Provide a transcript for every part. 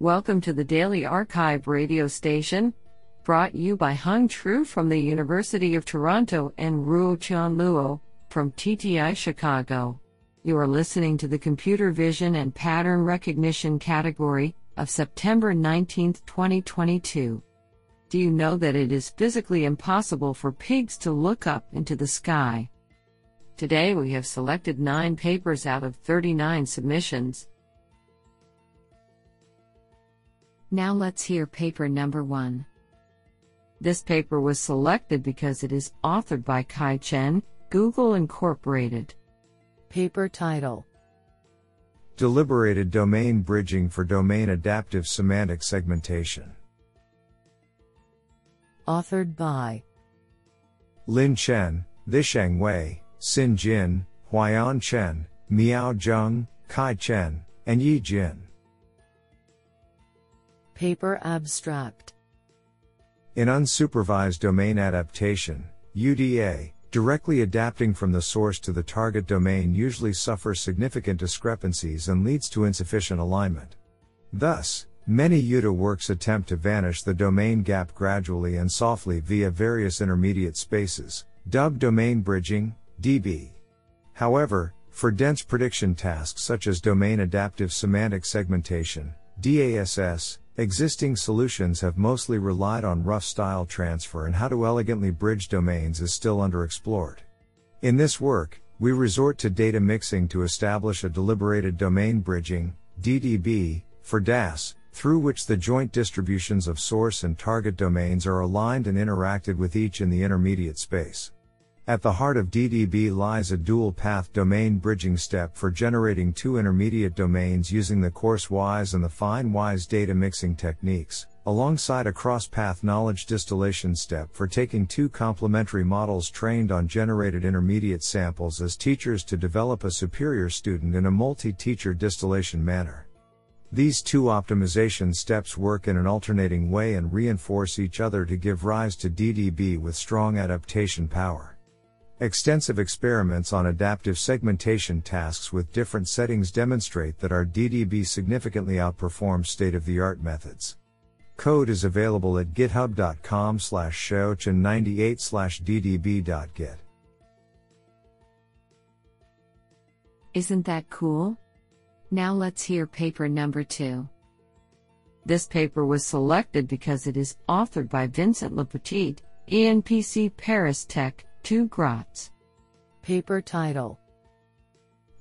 Welcome to the Daily Archive radio station, brought you by Hung Tru from the University of Toronto and Ruo Chan Luo from TTI Chicago. You are listening to the Computer Vision and Pattern Recognition category of September 19, 2022. Do you know that it is physically impossible for pigs to look up into the sky? Today we have selected 9 papers out of 39 submissions. Now let's hear paper number 1. This paper was selected because it is authored by Kai Chen, Google Incorporated. Paper title Deliberated Domain Bridging for Domain Adaptive Semantic Segmentation. Authored by Lin Chen, Zhisheng Wei, Xin Jin, Huayan Chen, Miao Zheng, Kai Chen, and Yi Jin. Paper abstract In unsupervised domain adaptation, UDA, directly adapting from the source to the target domain usually suffers significant discrepancies and leads to insufficient alignment. Thus, many UDA works attempt to vanish the domain gap gradually and softly via various intermediate spaces, dubbed domain bridging, DB. However, for dense prediction tasks such as domain adaptive semantic segmentation, DASS, Existing solutions have mostly relied on rough style transfer and how to elegantly bridge domains is still underexplored. In this work, we resort to data mixing to establish a deliberated domain bridging, DDB, for DAS, through which the joint distributions of source and target domains are aligned and interacted with each in the intermediate space. At the heart of DDB lies a dual path domain bridging step for generating two intermediate domains using the coarse-wise and the fine-wise data mixing techniques, alongside a cross-path knowledge distillation step for taking two complementary models trained on generated intermediate samples as teachers to develop a superior student in a multi-teacher distillation manner. These two optimization steps work in an alternating way and reinforce each other to give rise to DDB with strong adaptation power. Extensive experiments on adaptive segmentation tasks with different settings demonstrate that our DDB significantly outperforms state-of-the-art methods. Code is available at github.com slash xiaoachen98 slash ddb.git. Isn't that cool? Now let's hear paper number 2. This paper was selected because it is authored by Vincent Lepetit, ENPC Paris Tech, TU Graz. Paper title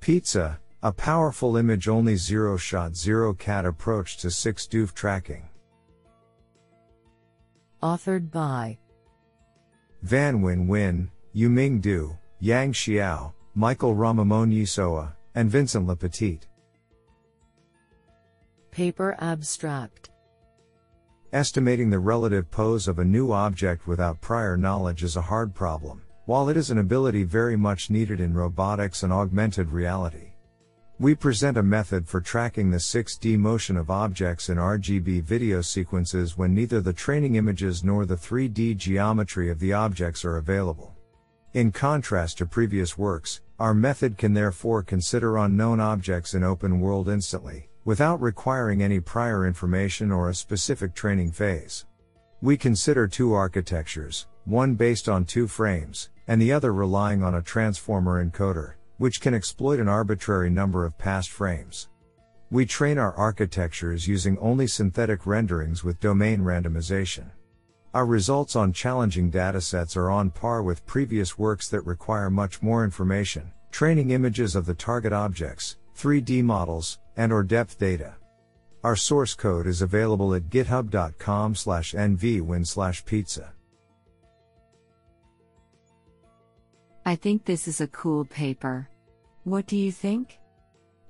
Pizza, a powerful image only zero shot zero CAD approach to 6 DoF tracking. Authored by Van Nguyen Nguyen, Yuming Du, Yang Xiao, Michael Ramamonjisoa, and Vincent Lepetit. Paper abstract Estimating the relative pose of a new object without prior knowledge is a hard problem while it is an ability very much needed in robotics and augmented reality. We present a method for tracking the 6D motion of objects in RGB video sequences when neither the training images nor the 3D geometry of the objects are available. In contrast to previous works, our method can therefore consider unknown objects in open world instantly, without requiring any prior information or a specific training phase. We consider two architectures, one based on two frames, and the other relying on a transformer encoder, which can exploit an arbitrary number of past frames. We train our architectures using only synthetic renderings with domain randomization. Our results on challenging datasets are on par with previous works that require much more information, training images of the target objects, 3D models, and or depth data. Our source code is available at github.com slash nv-nguyen slash pizza. I think this is a cool paper. What do you think?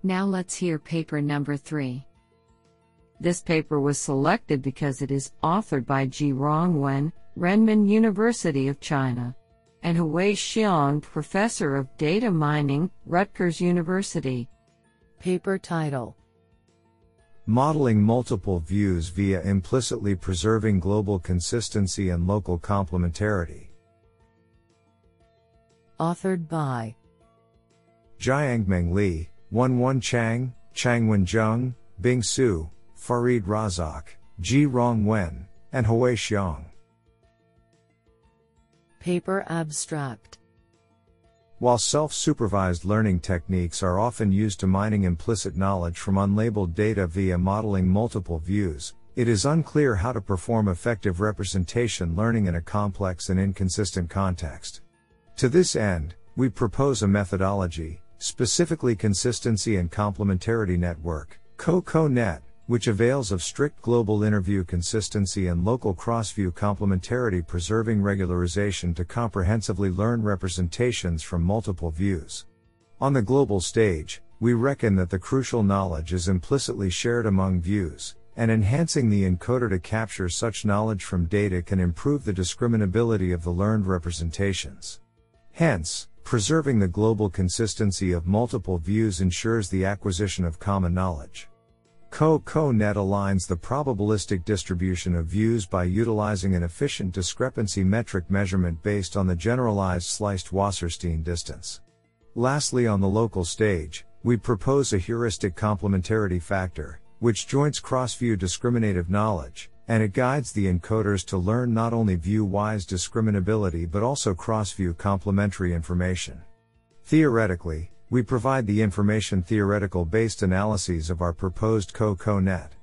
Now let's hear paper number 3. This paper was selected because it is authored by Jirong Wen, Renmin University of China, and Hui Xiong, Professor of Data Mining, Rutgers University. Paper title Modeling multiple views via implicitly preserving global consistency and local complementarity. Authored by Jiangmeng Li, Wenwen Qiang, Changwen Zheng, Bing Su, Farid Razak, Ji Rong Wen, and Hui Xiong. Paper Abstract While self supervised learning techniques are often used to mining implicit knowledge from unlabeled data via modeling multiple views, it is unclear how to perform effective representation learning in a complex and inconsistent context. To this end, we propose a methodology, specifically Consistency and Complementarity Network, COCO-NET, which avails of strict global interview consistency and local cross-view complementarity preserving regularization to comprehensively learn representations from multiple views. On the global stage, we reckon that the crucial knowledge is implicitly shared among views, and enhancing the encoder to capture such knowledge from data can improve the discriminability of the learned representations. Hence, preserving the global consistency of multiple views ensures the acquisition of common knowledge. Co-Co-Net aligns the probabilistic distribution of views by utilizing an efficient discrepancy metric measurement based on the generalized sliced Wasserstein distance. Lastly on the local stage, we propose a heuristic complementarity factor, which joints cross-view discriminative knowledge, and it guides the encoders to learn not only view-wise discriminability but also cross-view complementary information. Theoretically, we provide the information theoretical based analyses of our proposed COCO-NET.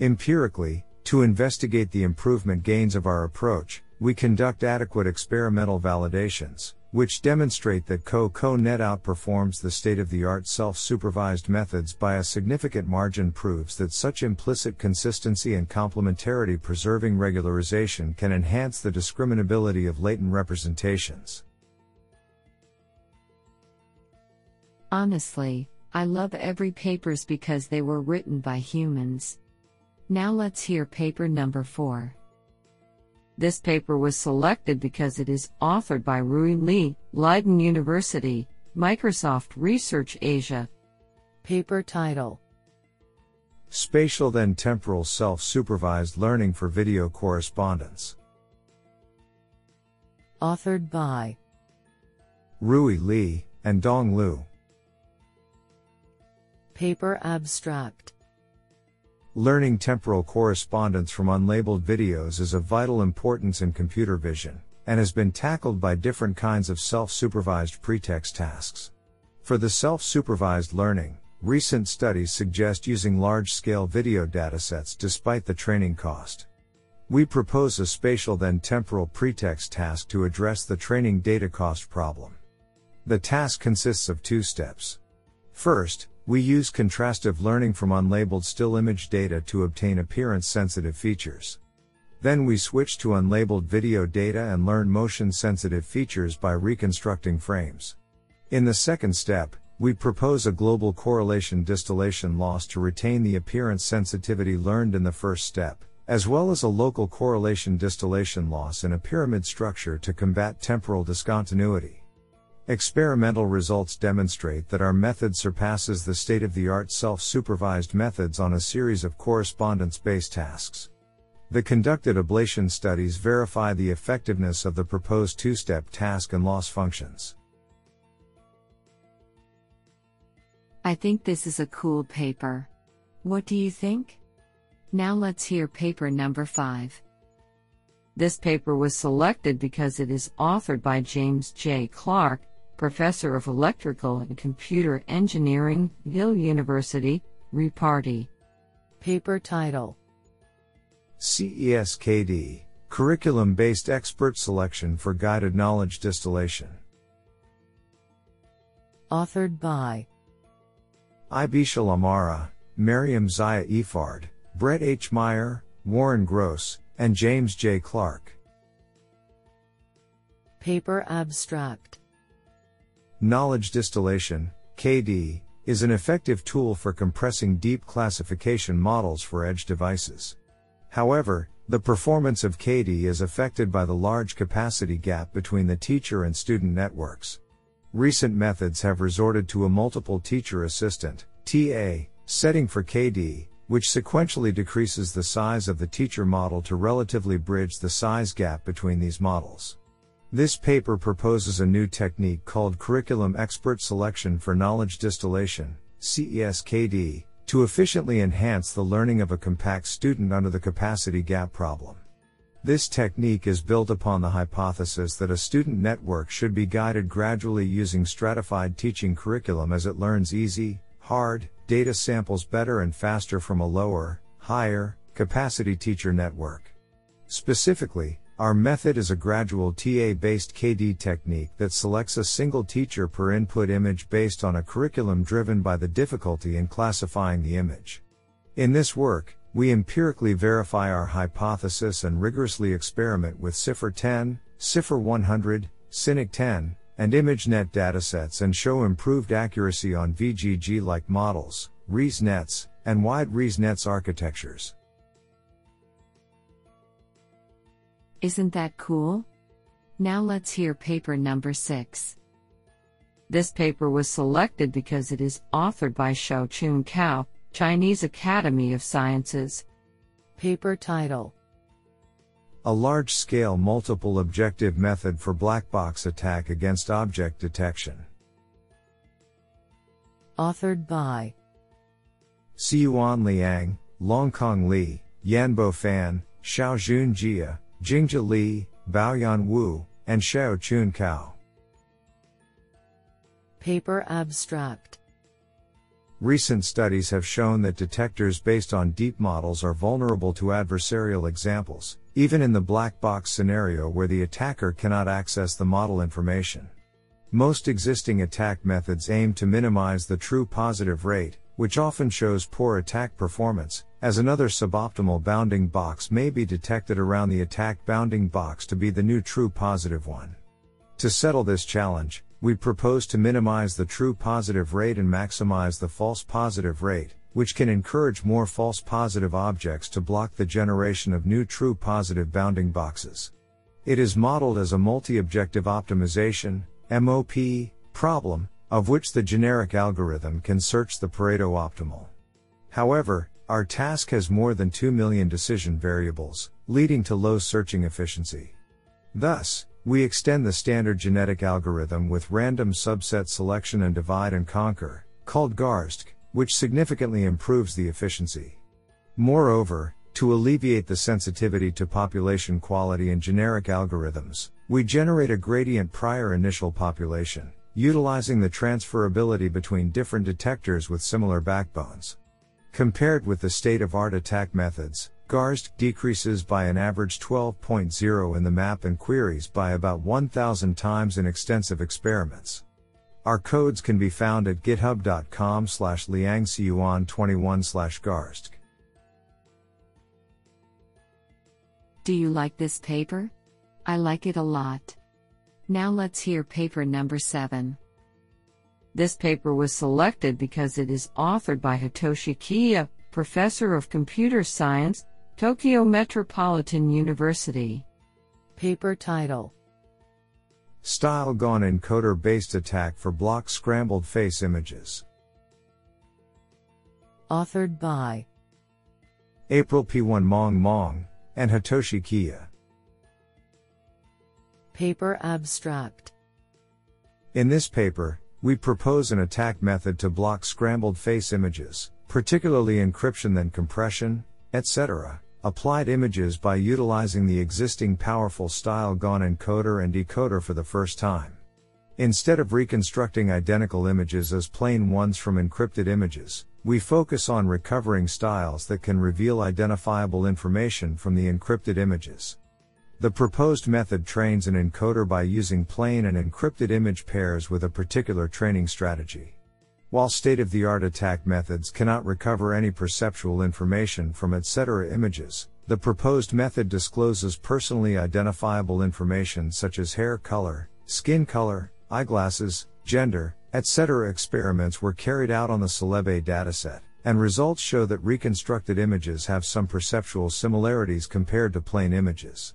Empirically, to investigate the improvement gains of our approach, we conduct adequate experimental validations, which demonstrate that COCO-NET outperforms the state-of-the-art self-supervised methods by a significant margin proves that such implicit consistency and complementarity preserving regularization can enhance the discriminability of latent representations. Honestly, I love every papers because they were written by humans. Now let's hear paper number 4. This paper was selected because it is authored by Rui Li, Leiden University, Microsoft Research Asia. Paper title Spatial then temporal self supervised learning for video correspondence. Authored by Rui Li and Dong Liu. Paper Abstract Learning temporal correspondence from unlabeled videos is of vital importance in computer vision, and has been tackled by different kinds of self supervised pretext tasks. For the self supervised learning, recent studies suggest using large scale video datasets despite the training cost. We propose a spatial then temporal pretext task to address the training data cost problem. The task consists of two steps. First, we use contrastive learning from unlabeled still image data to obtain appearance sensitive features. Then we switch to unlabeled video data and learn motion sensitive features by reconstructing frames. In the second step, we propose a global correlation distillation loss to retain the appearance sensitivity learned in the first step, as well as a local correlation distillation loss in a pyramid structure to combat temporal discontinuity. Experimental results demonstrate that our method surpasses the state of the art self supervised methods on a series of correspondence based tasks. The conducted ablation studies verify the effectiveness of the proposed two step task and loss functions. I think this is a cool paper. What do you think? Now let's hear paper number 5. This paper was selected because it is authored by James J. Clark, Professor of Electrical and Computer Engineering, Yale University, Reparty. Paper title CESKD Curriculum Based Expert Selection for Guided Knowledge Distillation. Authored by Ibtihel Amara, Maryam Ziaeefard, Brett H. Meyer, Warren Gross, and James J. Clark. Paper Abstract Knowledge distillation, KD, is an effective tool for compressing deep classification models for edge devices. However, the performance of KD is affected by the large capacity gap between the teacher and student networks. Recent methods have resorted to a multiple teacher assistant, TA, setting for KD, which sequentially decreases the size of the teacher model to relatively bridge the size gap between these models. This paper proposes a new technique called Curriculum Expert Selection for Knowledge Distillation, CESKD, to efficiently enhance the learning of a compact student under the capacity gap problem. This technique is built upon the hypothesis that a student network should be guided gradually using stratified teaching curriculum as it learns easy, hard, data samples better and faster from a lower, higher, capacity teacher network. Specifically, our method is a gradual TA based KD technique that selects a single teacher per input image based on a curriculum driven by the difficulty in classifying the image. In this work, we empirically verify our hypothesis and rigorously experiment with CIFAR 10, CIFAR 100, CINIC 10, and ImageNet datasets and show improved accuracy on VGG like models, ResNets, and wide ResNets architectures. Isn't that cool? Now let's hear paper number 6. This paper was selected because it is authored by Xiaochun Cao, Chinese Academy of Sciences. Paper title A large scale multiple objective method for black box attack against object detection. Authored by Siyuan Liang, Longkang Li, Yanbo Fan, Xiaojun Jia, Jingjia Li, Baoyuan Wu, and Xiaochun Cao. Paper abstract Recent studies have shown that detectors based on deep models are vulnerable to adversarial examples, even in the black box scenario where the attacker cannot access the model information. Most existing attack methods aim to minimize the true positive rate, which often shows poor attack performance, as another suboptimal bounding box may be detected around the attack bounding box to be the new true positive one. To settle this challenge, we propose to minimize the true positive rate and maximize the false positive rate, which can encourage more false positive objects to block the generation of new true positive bounding boxes. It is modeled as a multi-objective optimization, MOP, problem, of which the genetic algorithm can search the Pareto optimal. However, our task has more than 2 million decision variables, leading to low searching efficiency. Thus, we extend the standard genetic algorithm with random subset selection and divide and conquer, called GARSDC, which significantly improves the efficiency. Moreover, to alleviate the sensitivity to population quality in genetic algorithms, we generate a gradient prior initial population, utilizing the transferability between different detectors with similar backbones. Compared with the state of art attack methods, GARSDC decreases by an average 12.0 in the map and queries by about 1000 times in extensive experiments. Our codes can be found at github.com slash liangsiyuan21 slash garsdc. Do you like this paper? I like it a lot. Now let's hear paper number 7. This paper was selected because it is authored by Hitoshi Kiya, professor of computer science, Tokyo Metropolitan University. Paper title StyleGAN encoder based attack for block scrambled face images. Authored by AprilPyone MaungMaung and Hitoshi Kiya. Paper abstract In this paper, we propose an attack method to block scrambled face images, particularly encryption then compression, EtC, applied images by utilizing the existing powerful StyleGAN encoder and decoder for the first time. Instead of reconstructing identical images as plain ones from encrypted images, we focus on recovering styles that can reveal identifiable information from the encrypted images. The proposed method trains an encoder by using plain and encrypted image pairs with a particular training strategy. While state of the art attack methods cannot recover any perceptual information from EtC images, the proposed method discloses personally identifiable information such as hair color, skin color, eyeglasses, gender, etc. Experiments were carried out on the Celeb dataset, and results show that reconstructed images have some perceptual similarities compared to plain images.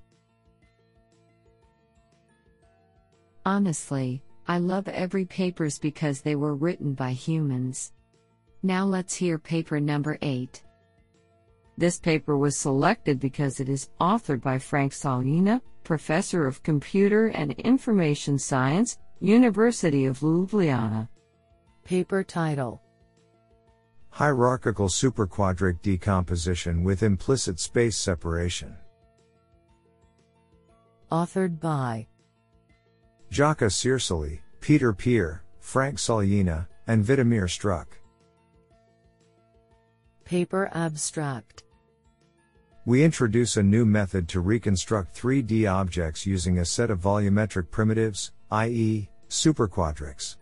Honestly, I love every papers because they were written by humans. Now let's hear paper number 8. This paper was selected because it is authored by Franc Solina, Professor of Computer and Information Science, University of Ljubljana. Paper title Hierarchical superquadric decomposition with implicit space separation. Authored by Jaka Šircelj, Peter Peer, Franc Solina, and Vitomir Štruc. Paper Abstract We introduce a new method to reconstruct 3D objects using a set of volumetric primitives, i.e., superquadrics.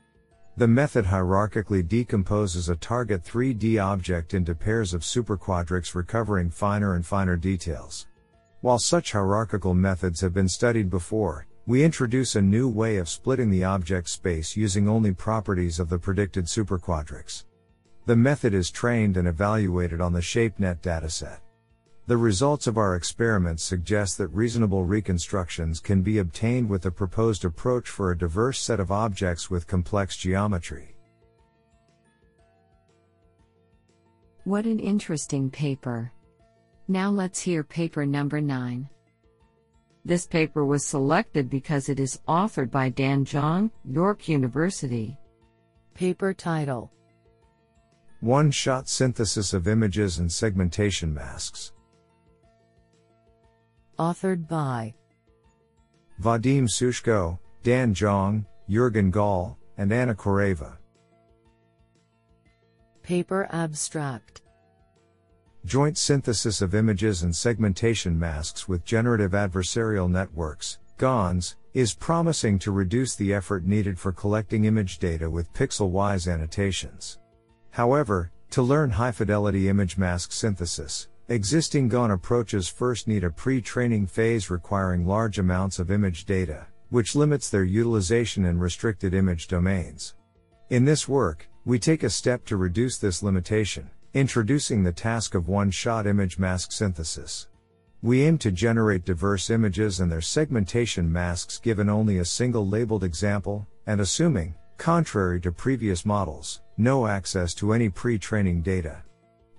The method hierarchically decomposes a target 3D object into pairs of superquadrics recovering finer and finer details. While such hierarchical methods have been studied before, we introduce a new way of splitting the object space using only properties of the predicted superquadrics. The method is trained and evaluated on the ShapeNet dataset. The results of our experiments suggest that reasonable reconstructions can be obtained with the proposed approach for a diverse set of objects with complex geometry. What an interesting paper. Now let's hear paper number 9. This paper was selected because it is authored by Dan Zhang, York University. Paper title One shot synthesis of images and segmentation masks. Authored by Vadim Sushko, Dan Zhang, Jurgen Gall, and Anna Khoreva. Paper Abstract Joint synthesis of images and segmentation masks with generative adversarial networks, GANs, is promising to reduce the effort needed for collecting image data with pixel-wise annotations. However, to learn high-fidelity image mask synthesis, existing GAN approaches first need a pre-training phase requiring large amounts of image data, which limits their utilization in restricted image domains. In this work, we take a step to reduce this limitation, introducing the task of one-shot image mask synthesis. We aim to generate diverse images and their segmentation masks given only a single labeled example, and assuming, contrary to previous models, no access to any pre-training data.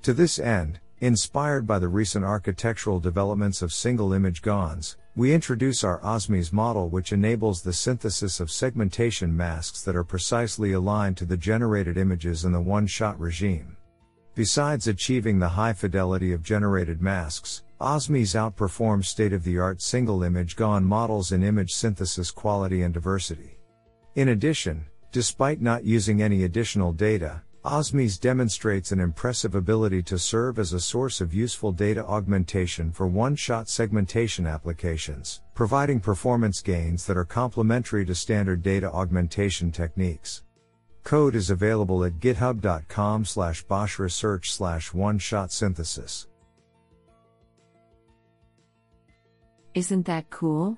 To this end, inspired by the recent architectural developments of single image GANs, we introduce our OSMIS model which enables the synthesis of segmentation masks that are precisely aligned to the generated images in the one-shot regime. Besides achieving the high fidelity of generated masks, OSMIS outperforms state-of-the-art single-image GAN models in image synthesis quality and diversity. In addition, despite not using any additional data, OSMIS demonstrates an impressive ability to serve as a source of useful data augmentation for one-shot segmentation applications, providing performance gains that are complementary to standard data augmentation techniques. Code is available at github.com slash bosch research slash one-shot synthesis. Isn't that cool?